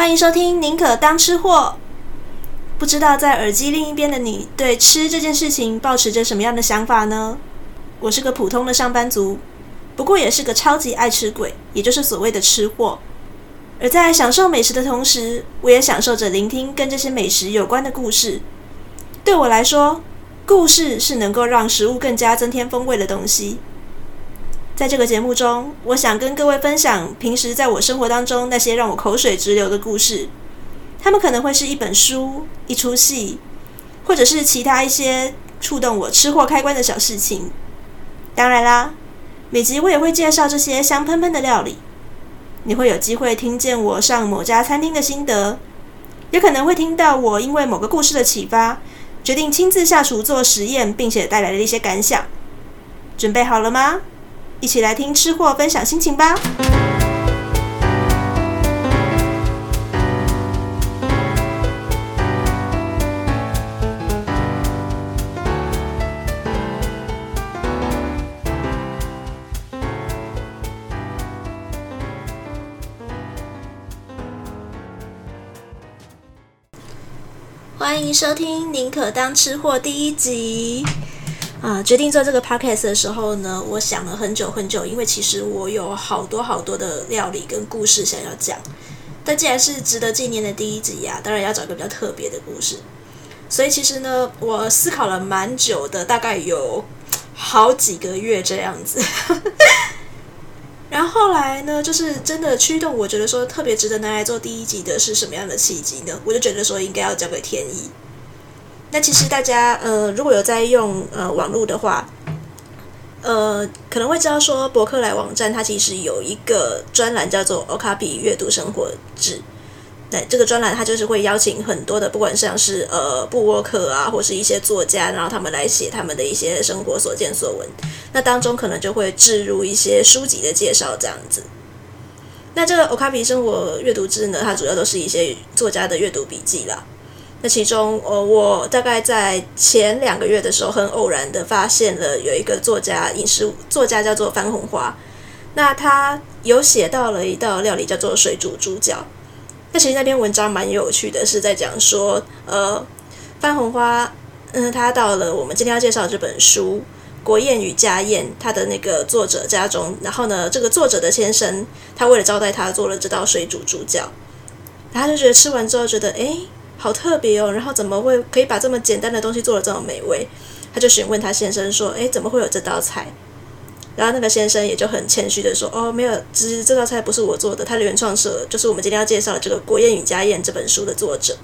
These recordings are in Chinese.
欢迎收听《宁可当吃货》。不知道在耳机另一边的你，对吃这件事情抱持着什么样的想法呢？我是个普通的上班族，不过也是个超级爱吃鬼，也就是所谓的吃货。而在享受美食的同时，我也享受着聆听跟这些美食有关的故事。对我来说，故事是能够让食物更加增添风味的东西。在这个节目中，我想跟各位分享平时在我生活当中那些让我口水直流的故事。他们可能会是一本书、一出戏，或者是其他一些触动我吃货开关的小事情。当然啦，每集我也会介绍这些香喷喷的料理。你会有机会听见我上某家餐厅的心得，也可能会听到我因为某个故事的启发，决定亲自下厨做实验，并且带来的一些感想。准备好了吗？一起来听吃货分享心情吧！欢迎收听《宁可当吃货》第一集。啊，决定做这个 podcast 的时候呢，我想了很久很久，因为其实我有好多好多的料理跟故事想要讲。但既然是值得纪念的第一集呀、啊，当然要找一个比较特别的故事。所以其实呢，我思考了蛮久的，大概有好几个月这样子。然后后来呢，就是真的驱动我觉得说特别值得拿来做第一集的是什么样的契机呢？我就觉得说应该要交给天意。那其实大家呃，如果有在用呃网络的话，呃，可能会知道说博客来网站它其实有一个专栏叫做 Okapi 阅读生活志。对，这个专栏它就是会邀请很多的，不管像是呃布沃克啊，或是一些作家，然后他们来写他们的一些生活所见所闻。那当中可能就会置入一些书籍的介绍这样子。那这个 Okapi 生活阅读志呢，它主要都是一些作家的阅读笔记啦。那其中，呃，我大概在前两个月的时候，很偶然的发现了有一个作家，饮食作家叫做番红花。那他有写到了一道料理叫做水煮猪脚。那其实那篇文章蛮有趣的，是在讲说，呃，番红花，嗯、他到了我们今天要介绍这本书《国宴与家宴》，他的那个作者家中，然后呢，这个作者的先生，他为了招待他，做了这道水煮猪脚。他就觉得吃完之后，觉得，诶。好特别哦，然后怎么会可以把这么简单的东西做得这么美味？他就询问他先生说：“诶，怎么会有这道菜？”然后那个先生也就很谦虚的说：“哦，没有，只是这道菜不是我做的，他的原创者就是我们今天要介绍的这个《国宴与家宴》这本书的作者。”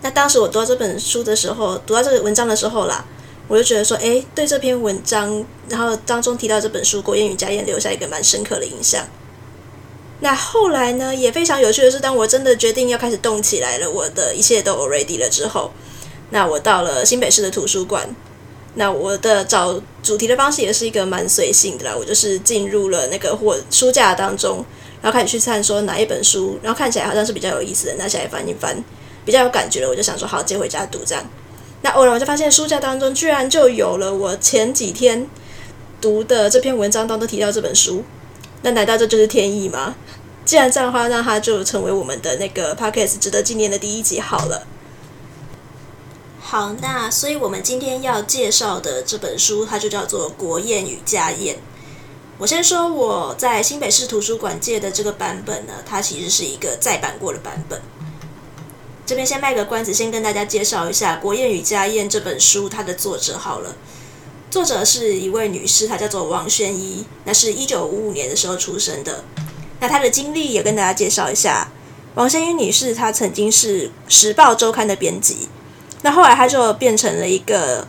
那当时我读到这本书的时候，读到这个文章的时候啦，我就觉得说：“诶，对这篇文章，然后当中提到这本书《国宴与家宴》，留下一个蛮深刻的印象。”那后来呢，也非常有趣的是，当我真的决定要开始动起来了，我的一切都 ready 了之后，那我到了新北市的图书馆。那我的找主题的方式也是一个蛮随性的啦，我就是进入了那个或书架当中，然后开始去看说哪一本书，然后看起来好像是比较有意思的，拿起来翻一翻，比较有感觉了，我就想说好，接回家读这样。那偶然我就发现书架当中居然就有了我前几天读的这篇文章当中提到这本书。那难道这就是天意吗？既然这样的话，那它就成为我们的那个 podcast 值得纪念的第一集好了。好，那所以我们今天要介绍的这本书，它就叫做《国宴与家宴》。我先说我在新北市图书馆借的这个版本呢，它其实是一个再版过的版本。这边先卖个关子，先跟大家介绍一下《国宴与家宴》这本书，它的作者好了。作者是一位女士，她叫做王宣一，那是一九五五年的时候出生的。那她的经历也跟大家介绍一下。王宣一女士她曾经是《时报周刊》的编辑，那后来她就变成了一个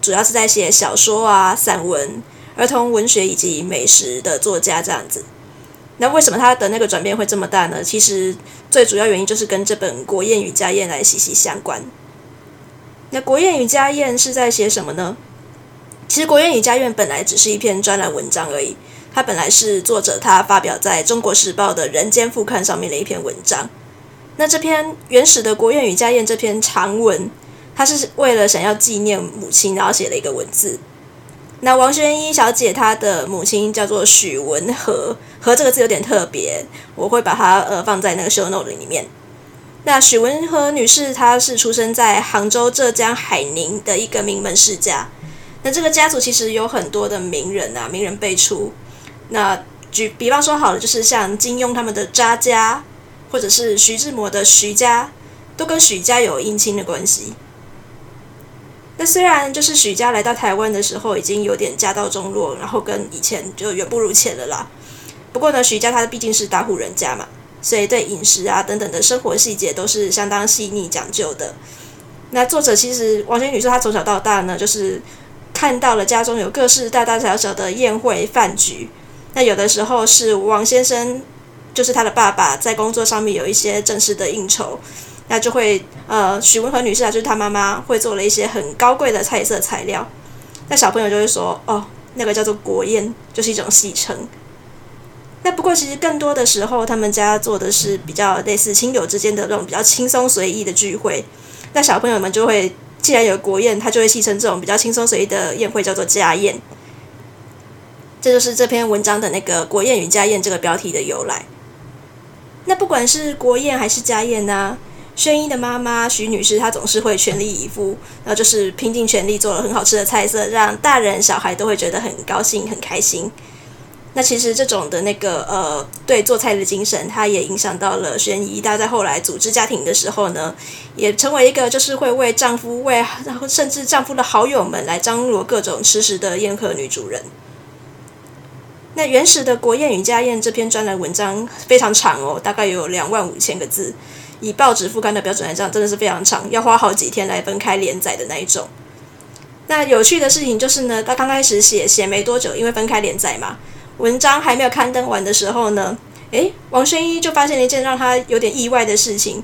主要是在写小说啊、散文、儿童文学以及美食的作家这样子。那为什么她的那个转变会这么大呢？其实最主要原因就是跟这本《国宴与家宴》来息息相关。那《国宴与家宴》是在写什么呢？其实《国宴与家宴》本来只是一篇专栏文章而已，它本来是作者他发表在中国时报的人间副刊上面的一篇文章。那这篇原始的《国宴与家宴》这篇长文，他是为了想要纪念母亲，然后写了一个文字。那王宣一小姐她的母亲叫做许文和，和这个字有点特别，我会把它呃放在那个 show note 里面。那许文和女士她是出生在杭州浙江海宁的一个名门世家。那这个家族其实有很多的名人啊，名人辈出。那举比方说好了，就是像金庸他们的查家，或者是徐志摩的徐家，都跟许家有姻亲的关系。那虽然就是许家来到台湾的时候已经有点家道中落，然后跟以前就远不如前了啦。不过呢，许家他毕竟是大户人家嘛，所以对饮食啊等等的生活细节都是相当细腻讲究的。那作者其实王宣一女士她从小到大呢，就是。看到了家中有各式大大小小的宴会饭局，那有的时候是王先生，就是他的爸爸，在工作上面有一些正式的应酬，那就会呃许文和女士啊，就是他妈妈会做了一些很高贵的菜色材料，那小朋友就会说哦，那个叫做国宴，就是一种戏称。那不过其实更多的时候，他们家做的是比较类似亲友之间的那种比较轻松随意的聚会，那小朋友们就会。既然有国宴，他就会戏称这种比较轻松随意的宴会叫做家宴。这就是这篇文章的那个“国宴与家宴”这个标题的由来。那不管是国宴还是家宴呢、啊，宣一的妈妈徐女士她总是会全力以赴，然后就是拼尽全力做了很好吃的菜色，让大人小孩都会觉得很高兴、很开心。那其实这种的那个呃，对做菜的精神，它也影响到了宣一。她在后来组织家庭的时候呢，也成为一个就是会为丈夫、为然后甚至丈夫的好友们来张罗各种吃食的宴客女主人。那原始的《国宴与家宴》这篇专栏文章非常长哦，大概有两万五千个字，以报纸副刊的标准来讲，真的是非常长，要花好几天来分开连载的那一种。那有趣的事情就是呢，他刚开始写写没多久，因为分开连载嘛。文章还没有刊登完的时候呢，诶，王宣一就发现了一件让他有点意外的事情。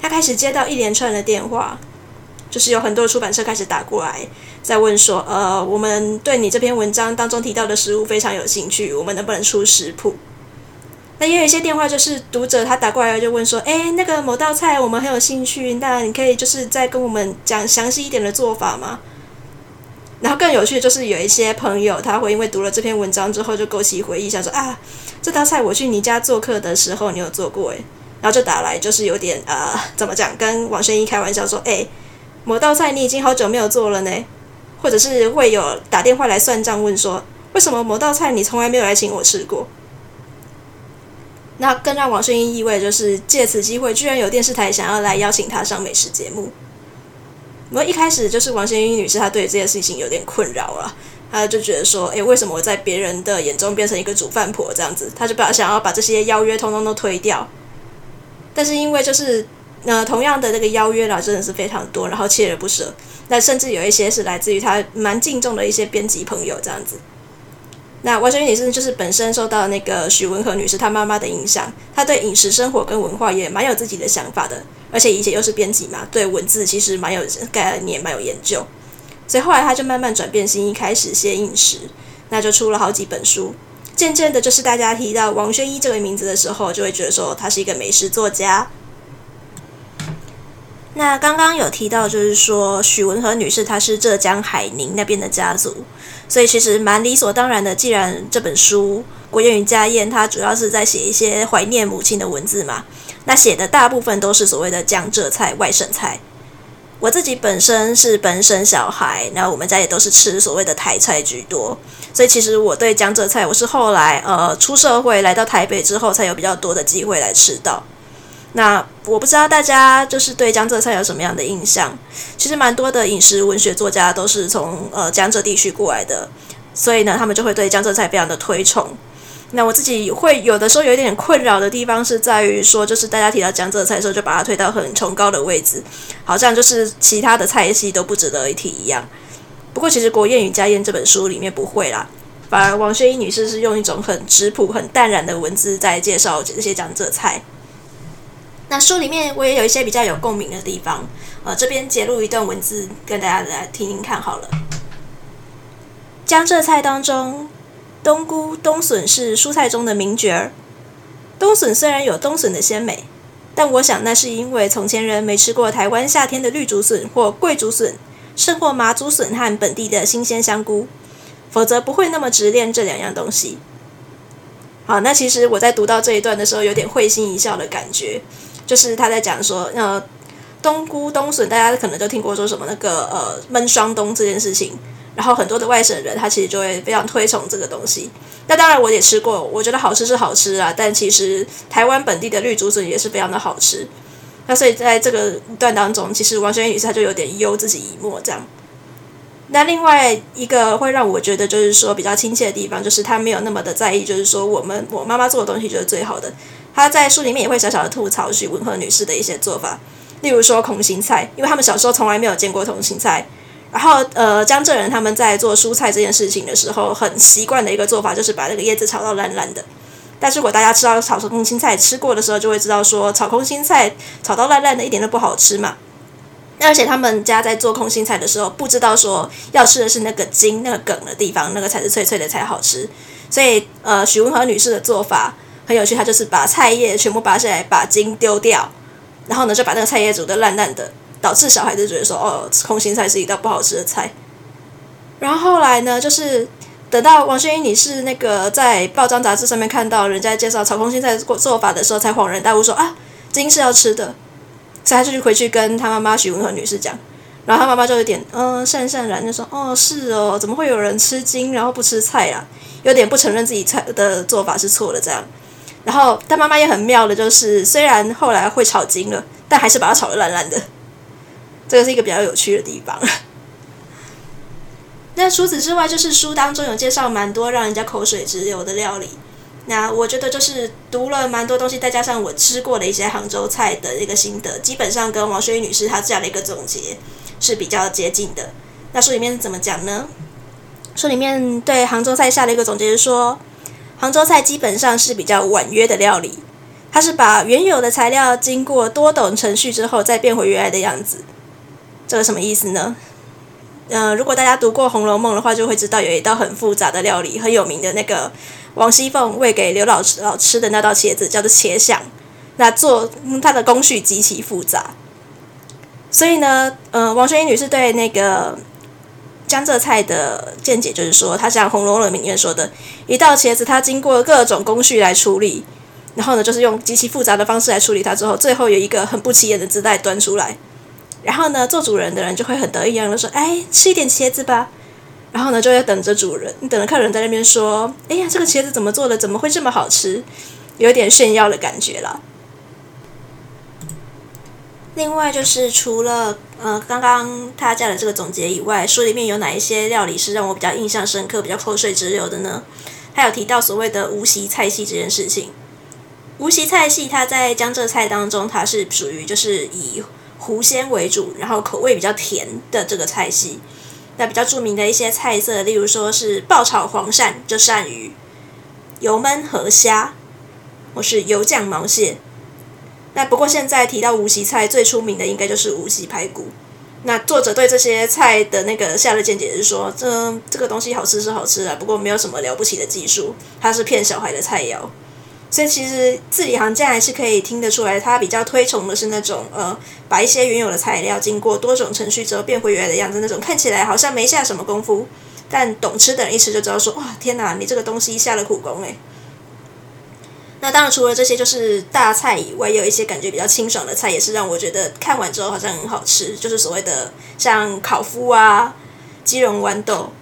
他开始接到一连串的电话，就是有很多出版社开始打过来，在问说：“呃，我们对你这篇文章当中提到的食物非常有兴趣，我们能不能出食谱？”那也有一些电话，就是读者他打过来就问说：“诶，那个某道菜我们很有兴趣，那你可以就是再跟我们讲详细一点的做法吗？”然后更有趣的就是有一些朋友，他会因为读了这篇文章之后，就勾起回忆，想说啊，这道菜我去你家做客的时候，你有做过诶。然后就打来，就是有点呃，怎么讲，跟王宣一开玩笑说，诶，某道菜你已经好久没有做了呢，或者是会有打电话来算账，问说，为什么某道菜你从来没有来请我吃过？那更让王宣英意外，就是借此机会，居然有电视台想要来邀请他上美食节目。我一开始就是王宣英女士，她对这件事情有点困扰了，她就觉得说，诶，为什么我在别人的眼中变成一个煮饭婆这样子？她就把想要把这些邀约通通都推掉。但是因为就是呃，同样的那个邀约啦，真的是非常多，然后锲而不舍。那甚至有一些是来自于他蛮敬重的一些编辑朋友这样子。那王宣一女士就是本身受到那个许文和女士她妈妈的影响，她对饮食生活跟文化也蛮有自己的想法的。而且以前又是编辑嘛，对文字其实蛮有概念，蛮有研究，所以后来她就慢慢转变心意，开始写饮食，那就出了好几本书。渐渐的，就是大家提到王宣一这个名字的时候，就会觉得说他是一个美食作家。那刚刚有提到，就是说许文和女士她是浙江海宁那边的家族，所以其实蛮理所当然的。既然这本书《国宴与家宴》，它主要是在写一些怀念母亲的文字嘛。那写的大部分都是所谓的江浙菜、外省菜。我自己本身是本省小孩，那我们家也都是吃所谓的台菜居多，所以其实我对江浙菜，我是后来呃出社会来到台北之后，才有比较多的机会来吃到。那我不知道大家就是对江浙菜有什么样的印象？其实蛮多的饮食文学作家都是从呃江浙地区过来的，所以呢，他们就会对江浙菜非常的推崇。那我自己会有的时候有一点困扰的地方是在于说，就是大家提到江浙菜的时候，就把它推到很崇高的位置，好像就是其他的菜系都不值得一提一样。不过，其实《国宴与家宴》这本书里面不会啦，反而王宣一女士是用一种很质朴、很淡然的文字在介绍这些江浙菜。那书里面我也有一些比较有共鸣的地方，呃，这边截录一段文字跟大家来听听看好了。江浙菜当中。冬菇、冬笋是蔬菜中的名角儿。冬笋虽然有冬笋的鲜美，但我想那是因为从前人没吃过台湾夏天的绿竹笋或桂竹笋，甚或麻竹笋和本地的新鲜香菇。否则不会那么执念这两样东西。好，那其实我在读到这一段的时候，有点会心一笑的感觉，就是他在讲说，呃，冬菇、冬笋，大家可能都听过说什么那个呃闷霜冬这件事情，然后很多的外省人他其实就会非常推崇这个东西。那当然我也吃过，我觉得好吃是好吃啊，但其实台湾本地的绿竹笋也是非常的好吃。那所以在这个段当中，其实王轩女士她就有点忧自己一默这样。那另外一个会让我觉得就是说比较亲切的地方，就是她没有那么的在意，就是说我们我妈妈做的东西就是最好的。她在书里面也会小小的吐槽许文和女士的一些做法，例如说空心菜，因为他们小时候从来没有见过空心菜。然后呃，江浙人他们在做蔬菜这件事情的时候，很习惯的一个做法就是把那个叶子炒到烂烂的。但是如果大家知道炒空心菜吃过的时候，就会知道说炒空心菜炒到烂烂的，一点都不好吃嘛。而且他们家在做空心菜的时候，不知道说要吃的是那个筋、那个梗的地方，那个才是脆脆的才好吃。所以呃，许文和女士的做法很有趣，他就是把菜叶全部拔下来，把筋丢掉，然后呢就把那个菜叶煮得烂烂的，导致小孩子觉得说哦，空心菜是一道不好吃的菜。然后后来呢，就是。等到王宣英女士那个在报章杂志上面看到人家介绍炒空心菜做做法的时候，才恍然大悟说啊，筋是要吃的，所以他就去回去跟他妈妈许文和女士讲，然后他妈妈就有点嗯讪讪然就说哦是哦，怎么会有人吃筋然后不吃菜啊？有点不承认自己菜的做法是错的这样。然后他妈妈也很妙的，就是虽然后来会炒精了，但还是把它炒得烂烂的，这个是一个比较有趣的地方。那除此之外，就是书当中有介绍蛮多让人家口水直流的料理。那我觉得就是读了蛮多东西，再加上我吃过的一些杭州菜的一个心得，基本上跟王学玉女士她这样的一个总结是比较接近的。那书里面怎么讲呢？书里面对杭州菜下了一个总结，是说杭州菜基本上是比较婉约的料理，它是把原有的材料经过多等程序之后再变回原来的样子。这个什么意思呢？嗯、呃，如果大家读过《红楼梦》的话，就会知道有一道很复杂的料理，很有名的那个王熙凤喂给刘姥姥吃的那道茄子，叫做茄馅。那做它的工序极其复杂，所以呢，呃，王宣英女士对那个江浙菜的见解就是说，它像《红楼梦》里面说的，一道茄子，它经过各种工序来处理，然后呢，就是用极其复杂的方式来处理它之后，最后有一个很不起眼的姿态端出来。然后呢，做主人的人就会很得意一样的说：“哎，吃一点茄子吧。”然后呢，就要等着主人，你等着客人在那边说：“哎呀，这个茄子怎么做的？怎么会这么好吃？”有点炫耀的感觉了。另外就是除了呃刚刚他讲的这个总结以外，书里面有哪一些料理是让我比较印象深刻、比较口水直流的呢？他有提到所谓的无锡菜系这件事情。无锡菜系它在江浙菜当中，它是属于就是以湖鲜为主，然后口味比较甜的这个菜系，那比较著名的一些菜色，例如说是爆炒黄鳝，就鳝鱼；油焖河虾，或是油酱毛蟹。那不过现在提到无锡菜最出名的，应该就是无锡排骨。那作者对这些菜的那个下的见解是说，这这个东西好吃是好吃的，不过没有什么了不起的技术，它是骗小孩的菜肴。所以其实字里行间还是可以听得出来，他比较推崇的是那种呃，把一些原有的材料经过多种程序之后变回原来的样子，那种看起来好像没下什么功夫，但懂吃的人一吃就知道说哇天哪，你这个东西下了苦功诶。那当然除了这些就是大菜以外，有一些感觉比较清爽的菜，也是让我觉得看完之后好像很好吃，就是所谓的像烤麸啊、鸡茸豌豆。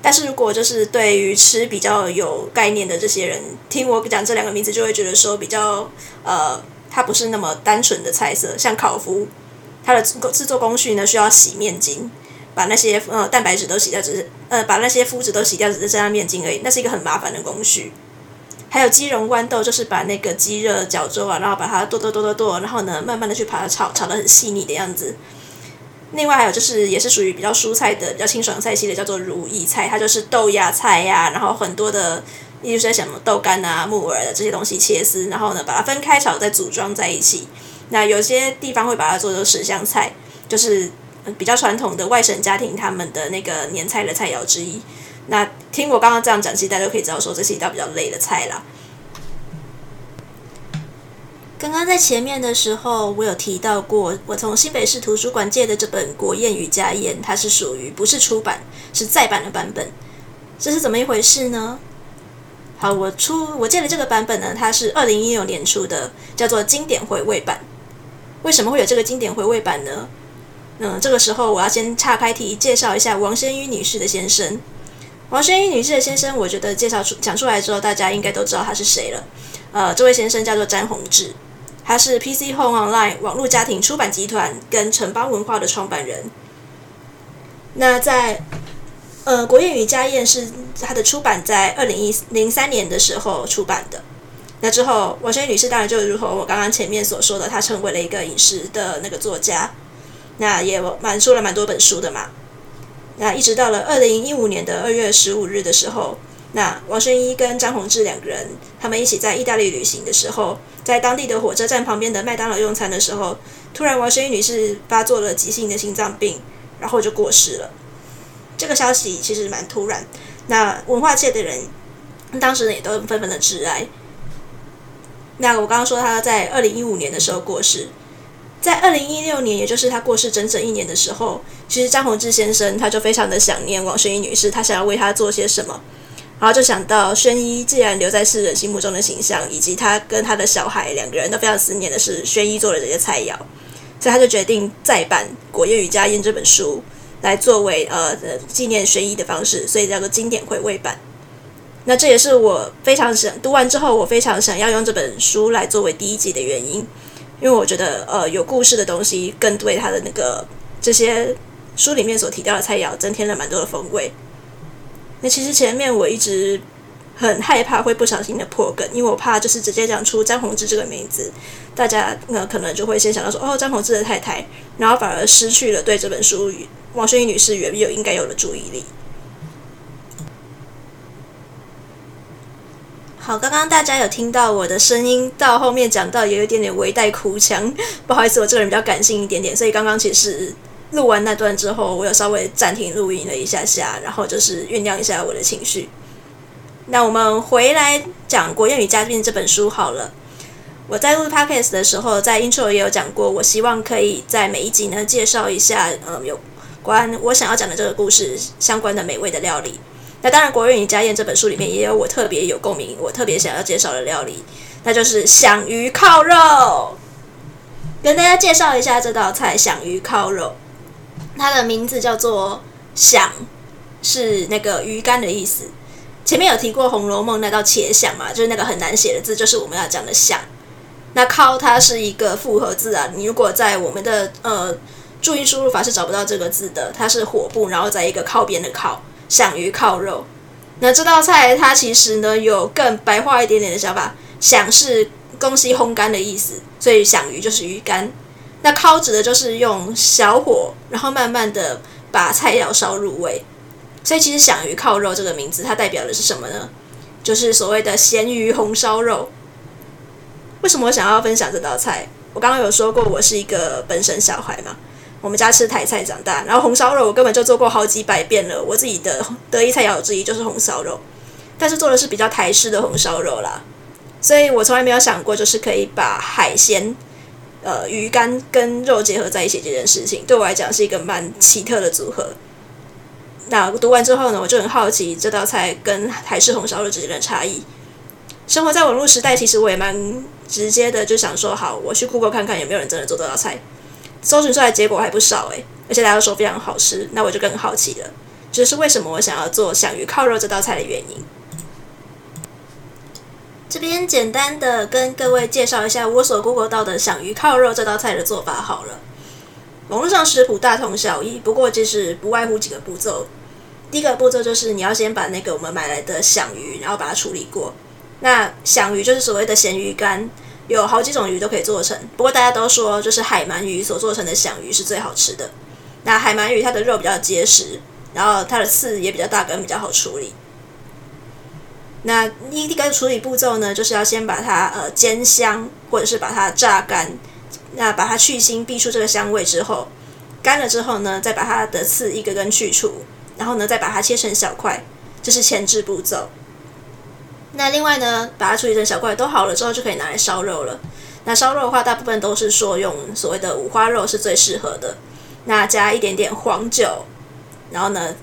但是如果就是对于吃比较有概念的这些人，听我讲这两个名字，就会觉得说比较呃，它不是那么单纯的菜色。像烤麸，它的制作工序呢，需要洗面筋，把那些呃蛋白质都洗掉，只是呃把那些麸质都洗掉，只是这样面筋而已。那是一个很麻烦的工序。还有鸡茸豌豆，就是把那个鸡肉绞粥啊，然后把它剁剁剁剁剁，然后呢，慢慢的去把它炒，炒得很细腻的样子。另外还有就是，也是属于比较蔬菜的、比较清爽菜系的，叫做如意菜。它就是豆芽菜呀、然后很多的，例如说什么豆干啊、木耳的这些东西切丝，然后呢把它分开炒，再组装在一起。那有些地方会把它做成十香菜，就是比较传统的外省家庭他们的那个年菜的菜肴之一。那听我刚刚这样讲，其实大家都可以知道说，这是一道比较累的菜啦。刚刚在前面的时候，我有提到过，我从新北市图书馆借的这本《国宴与家宴》，它是属于不是出版，是再版的版本。这是怎么一回事呢？好，我出我借的这个版本呢，它是二零一六年出的，叫做经典回味版。为什么会有这个经典回味版呢？嗯，这个时候我要先岔开题，介绍一下王先瑜女士的先生。王宣瑜女士的先生，我觉得介绍出讲出来之后，大家应该都知道他是谁了。呃，这位先生叫做詹宏志，他是 PC Home Online 网络家庭出版集团跟城邦文化的创办人。那在呃，国宴与家宴是他的出版在二零一零三年的时候出版的。那之后，王宣瑜女士当然就如同我刚刚前面所说的，她成为了一个饮食的那个作家，那也蛮出了蛮多本书的嘛。那一直到了二零一五年的二月十五日的时候，那王宣一跟张宏志两个人，他们一起在意大利旅行的时候，在当地的火车站旁边的麦当劳用餐的时候，突然王宣一女士发作了急性的心脏病，然后就过世了。这个消息其实蛮突然，那文化界的人当时呢也都纷纷的致哀。那我刚刚说他在二零一五年的时候过世。在二零一六年，也就是他过世整整一年的时候，其实张宏志先生他就非常的想念王宣一女士，他想要为她做些什么，然后就想到宣一既然留在世人心目中的形象，以及他跟他的小孩两个人都非常思念的是宣一做的这些菜肴，所以他就决定再版《国宴与家宴》这本书，来作为呃纪念宣一的方式，所以叫做经典回味版。那这也是我非常想读完之后，我非常想要用这本书来作为第一集的原因。因为我觉得，呃，有故事的东西更对他的那个这些书里面所提到的菜肴增添了蛮多的风味。那其实前面我一直很害怕会不小心的破梗，因为我怕就是直接讲出张宏志这个名字，大家呢可能就会先想到说，哦，张宏志的太太，然后反而失去了对这本书王宣一女士原有应该有的注意力。好，刚刚大家有听到我的声音，到后面讲到有一点点微带哭腔，不好意思，我这个人比较感性一点点，所以刚刚其实录完那段之后，我有稍微暂停录音了一下下，然后就是酝酿一下我的情绪。那我们回来讲《国宴与嘉宾》这本书好了。我在录 podcast 的时候，在 intro 也有讲过，我希望可以在每一集呢介绍一下，嗯，有关我想要讲的这个故事相关的美味的料理。那当然，《国宴与家宴》这本书里面也有我特别有共鸣、我特别想要介绍的料理，那就是响鱼烤肉。跟大家介绍一下这道菜——响鱼烤肉。它的名字叫做“响”，是那个鱼干的意思。前面有提过《红楼梦》那道且响嘛，就是那个很难写的字，就是我们要讲的“响”。那“烤”它是一个复合字啊，你如果在我们的呃注音输入法是找不到这个字的，它是火部，然后在一个靠边的“靠”。响鱼靠肉，那这道菜它其实呢有更白话一点点的想法，响是东西烘干的意思，所以响鱼就是鱼干。那烤指的就是用小火，然后慢慢的把菜肴烧入味。所以其实响鱼靠肉这个名字它代表的是什么呢？就是所谓的咸鱼红烧肉。为什么我想要分享这道菜？我刚刚有说过我是一个本省小孩嘛。我们家吃台菜长大，然后红烧肉我根本就做过好几百遍了。我自己的得意菜肴之一就是红烧肉，但是做的是比较台式的红烧肉啦，所以我从来没有想过就是可以把海鲜、呃鱼干跟肉结合在一起这件事情，对我来讲是一个蛮奇特的组合。那读完之后呢，我就很好奇这道菜跟台式红烧肉之间的差异。生活在网络时代，其实我也蛮直接的就想说，好，我去 Google 看看有没有人真的做这道菜。搜寻出来结果还不少诶，而且大家都说非常好吃，那我就更好奇了，这是为什么我想要做响鱼烤肉这道菜的原因。这边简单的跟各位介绍一下我所 Google 到的响鱼烤肉这道菜的做法好了。网络上食谱大同小异，不过就是不外乎几个步骤。第一个步骤就是你要先把那个我们买来的响鱼，然后把它处理过。那响鱼就是所谓的咸鱼干。有好几种鱼都可以做成，不过大家都说就是海鳗鱼所做成的响鱼是最好吃的。那海鳗鱼它的肉比较结实，然后它的刺也比较大根，比较好处理。那第一个处理步骤呢，就是要先把它呃煎香，或者是把它榨干。那把它去腥，逼出这个香味之后，干了之后呢，再把它的刺一个根去除，然后呢再把它切成小块，这是前置步骤。那另外呢，把它处理成小块都好了之后，就可以拿来烧肉了。那烧肉的话，大部分都是说用所谓的五花肉是最适合的。那加一点点黄酒，然后呢，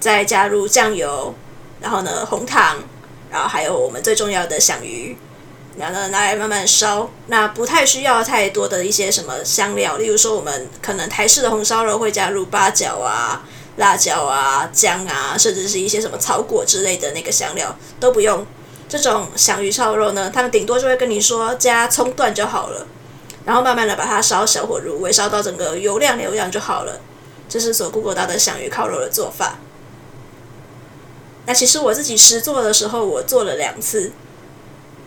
再加入酱油，然后呢红糖，然后还有我们最重要的响鱼，然后呢拿来慢慢烧。那不太需要太多的一些什么香料，例如说我们可能台式的红烧肉会加入八角啊、辣椒啊、姜啊，甚至是一些什么草果之类的那个香料都不用。这种响鱼烧肉呢，他们顶多就会跟你说加葱段就好了，然后慢慢的把它烧小火入味，烧到整个油亮油亮就好了。这是所 Google 到的响鱼烤肉的做法。那其实我自己实做的时候，我做了两次。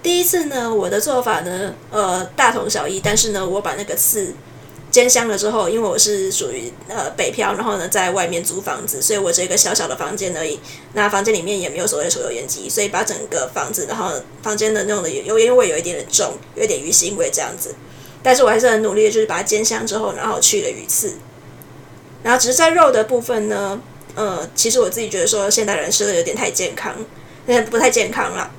第一次呢，我的做法呢，呃，大同小异，但是呢，我把那个刺煎香了之后，因为我是属于呃北漂，然后呢在外面租房子，所以我这个小小的房间而已。那房间里面也没有所谓的抽油烟机，所以把整个房子，然后房间的那种的油烟味有一点点重，有一点鱼腥味这样子。但是我还是很努力的，就是把它煎香之后，然后去了鱼刺。然后只是在肉的部分呢，呃，其实我自己觉得说现代人吃的有点太健康，有点不太健康了。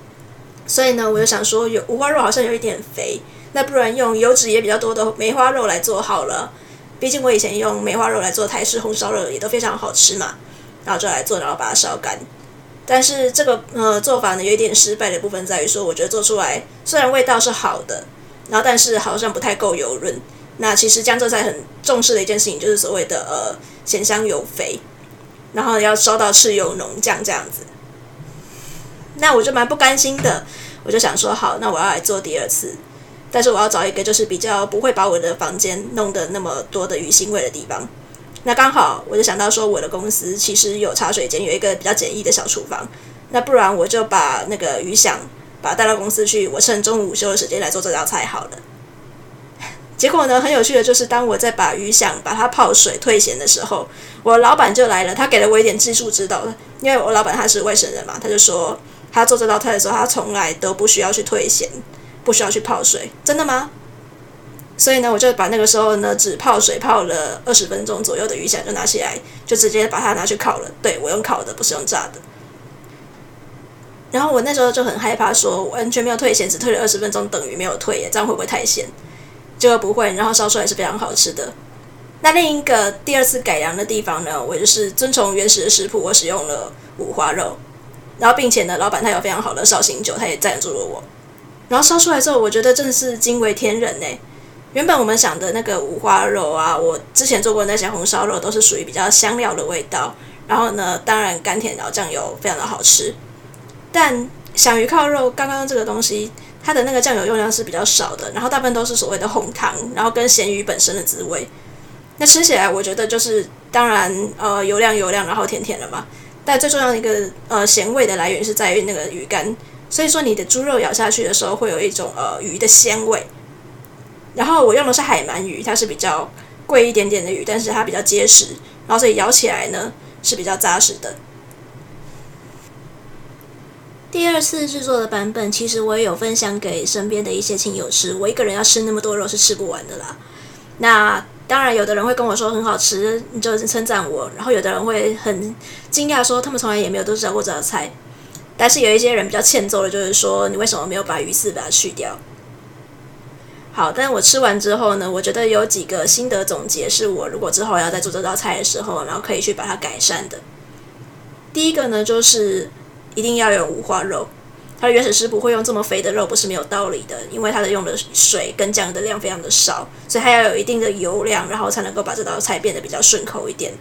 所以呢，我就想说，有五花肉好像有一点肥，那不然用油脂也比较多的梅花肉来做好了。毕竟我以前用梅花肉来做台式红烧肉也都非常好吃嘛，然后就来做，然后把它烧干。但是这个呃做法呢，有一点失败的部分在于说，我觉得做出来虽然味道是好的，然后但是好像不太够油润。那其实江浙菜很重视的一件事情，就是所谓的呃咸香油肥，然后要烧到赤油浓酱这样子。那我就蛮不甘心的，我就想说好，那我要来做第二次，但是我要找一个就是比较不会把我的房间弄得那么多的鱼腥味的地方。那刚好我就想到说，我的公司其实有茶水间，有一个比较简易的小厨房。那不然我就把那个鱼想把它带到公司去，我趁中午午休的时间来做这道菜好了。结果呢，很有趣的就是，当我在把鱼想把它泡水退咸的时候，我老板就来了，他给了我一点技术指导。因为我老板他是外省人嘛，他就说他做这道菜的时候，他从来都不需要去退咸，不需要去泡水，真的吗？所以呢，我就把那个时候呢只泡水泡了二十分钟左右的鱼响就拿起来，就直接把它拿去烤了。对，我用烤的，不是用炸的。然后我那时候就很害怕，说完全没有退咸，只退了二十分钟，等于没有退耶，这样会不会太咸？这个不会，然后烧出来是非常好吃的。那另一个第二次改良的地方呢，我就是遵从原始的食谱，我使用了五花肉，然后并且呢，老板他有非常好的绍兴酒，他也赞助了我。然后烧出来之后，我觉得真的是惊为天人呢。原本我们想的那个五花肉啊，我之前做过那些红烧肉都是属于比较香料的味道，然后呢，当然甘甜老酱油非常的好吃。但响鱼靠肉刚刚这个东西。它的那个酱油用量是比较少的，然后大部分都是所谓的红糖，然后跟咸鱼本身的滋味。那吃起来我觉得就是当然呃油亮油亮，然后甜甜的嘛。但最重要的一个呃咸味的来源是在于那个鱼干，所以说你的猪肉咬下去的时候会有一种呃鱼的鲜味。然后我用的是海鳗鱼，它是比较贵一点点的鱼，但是它比较结实，然后所以咬起来呢是比较扎实的。第二次制作的版本，其实我也有分享给身边的一些亲友吃。我一个人要吃那么多肉是吃不完的啦。那当然，有的人会跟我说很好吃，你就称赞我；然后有的人会很惊讶说他们从来也没有都知道过这道菜。但是有一些人比较欠揍的，就是说你为什么没有把鱼刺把它去掉？好，但我吃完之后呢，我觉得有几个心得总结，是我如果之后要再做这道菜的时候，然后可以去把它改善的。第一个呢，就是。一定要有五花肉，它的原始师傅会用这么肥的肉，不是没有道理的，因为它的用的水跟酱的量非常的少，所以它要有一定的油量，然后才能够把这道菜变得比较顺口一点。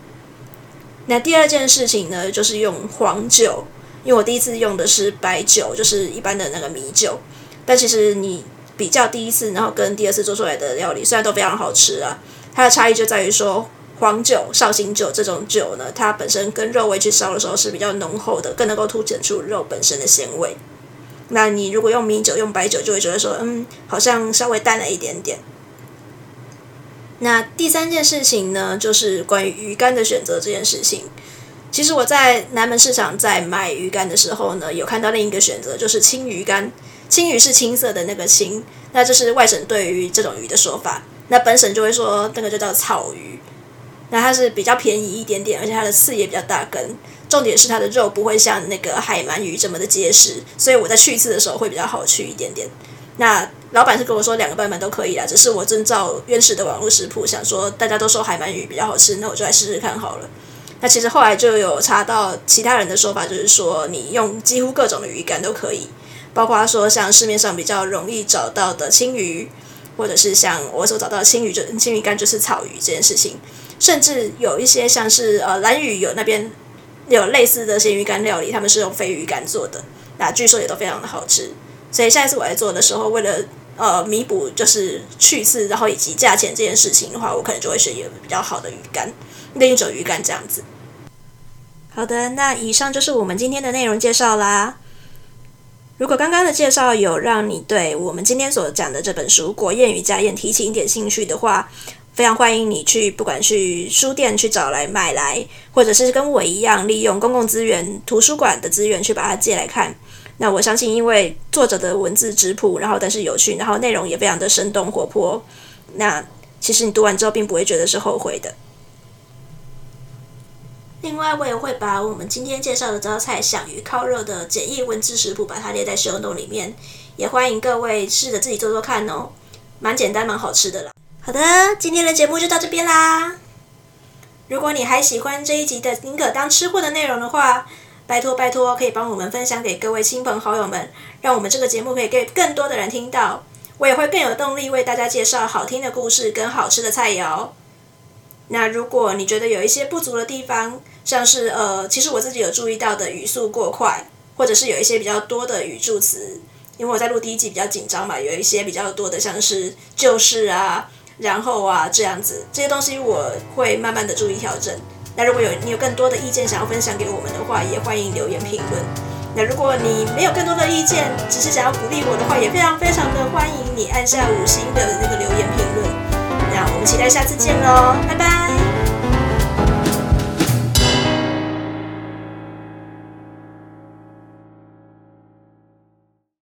那第二件事情呢，就是用黄酒，因为我第一次用的是白酒，就是一般的那个米酒，但其实你比较第一次，然后跟第二次做出来的料理，虽然都非常好吃啊，它的差异就在于说。黄酒、绍兴酒这种酒呢，它本身跟肉味去烧的时候是比较浓厚的，更能够凸显出肉本身的鲜味。那你如果用米酒、用白酒，就会觉得说，嗯，好像稍微淡了一点点。那第三件事情呢，就是关于鱼干的选择这件事情。其实我在南门市场在买鱼干的时候呢，有看到另一个选择，就是青鱼干。青鱼是青色的那个青，那这是外省对于这种鱼的说法。那本省就会说那个就叫草鱼。那它是比较便宜一点点，而且它的刺也比较大根。重点是它的肉不会像那个海鳗鱼这么的结实，所以我在去刺的时候会比较好去一点点。那老板是跟我说两个版本都可以啦，只是我遵照原始的网络食谱，想说大家都说海鳗鱼比较好吃，那我就来试试看好了。那其实后来就有查到其他人的说法，就是说你用几乎各种的鱼竿都可以，包括说像市面上比较容易找到的青鱼，或者是像我所找到的青鱼就青鱼竿就是草鱼这件事情，甚至有一些像是呃蓝鱼有那边有类似的咸鱼干料理，他们是用飞鱼干做的，那据说也都非常的好吃。所以下一次我来做的时候，为了呃弥补就是去刺，然后以及价钱这件事情的话，我可能就会选一个比较好的鱼干。另一种鱼干这样子。好的，那以上就是我们今天的内容介绍啦。如果刚刚的介绍有让你对我们今天所讲的这本书《国宴与家宴》提起一点兴趣的话，非常欢迎你去，不管去书店去找来买来，或者是跟我一样利用公共资源、图书馆的资源去把它借来看。那我相信，因为作者的文字质朴，然后但是有趣，然后内容也非常的生动活泼，那其实你读完之后并不会觉得是后悔的。另外，我也会把我们今天介绍的招菜响鱼烤肉的简易文字食谱，把它列在 show note 里面，也欢迎各位试着自己做做看哦，蛮简单，蛮好吃的啦。好的，今天的节目就到这边啦。如果你还喜欢这一集的宁可当吃货的内容的话，拜托拜托，可以帮我们分享给各位亲朋好友们，让我们这个节目可以给更多的人听到，我也会更有动力为大家介绍好听的故事跟好吃的菜肴。那如果你觉得有一些不足的地方，像是呃，其实我自己有注意到的语速过快，或者是有一些比较多的语助词，因为我在录第一季比较紧张嘛，有一些比较多的像是就是啊、然后啊这样子，这些东西我会慢慢的注意调整。那如果有你有更多的意见想要分享给我们的话，也欢迎留言评论。那如果你没有更多的意见，只是想要鼓励我的话，也非常非常的欢迎你按下五星的那个留言评论。我们期待下次见喽，拜拜。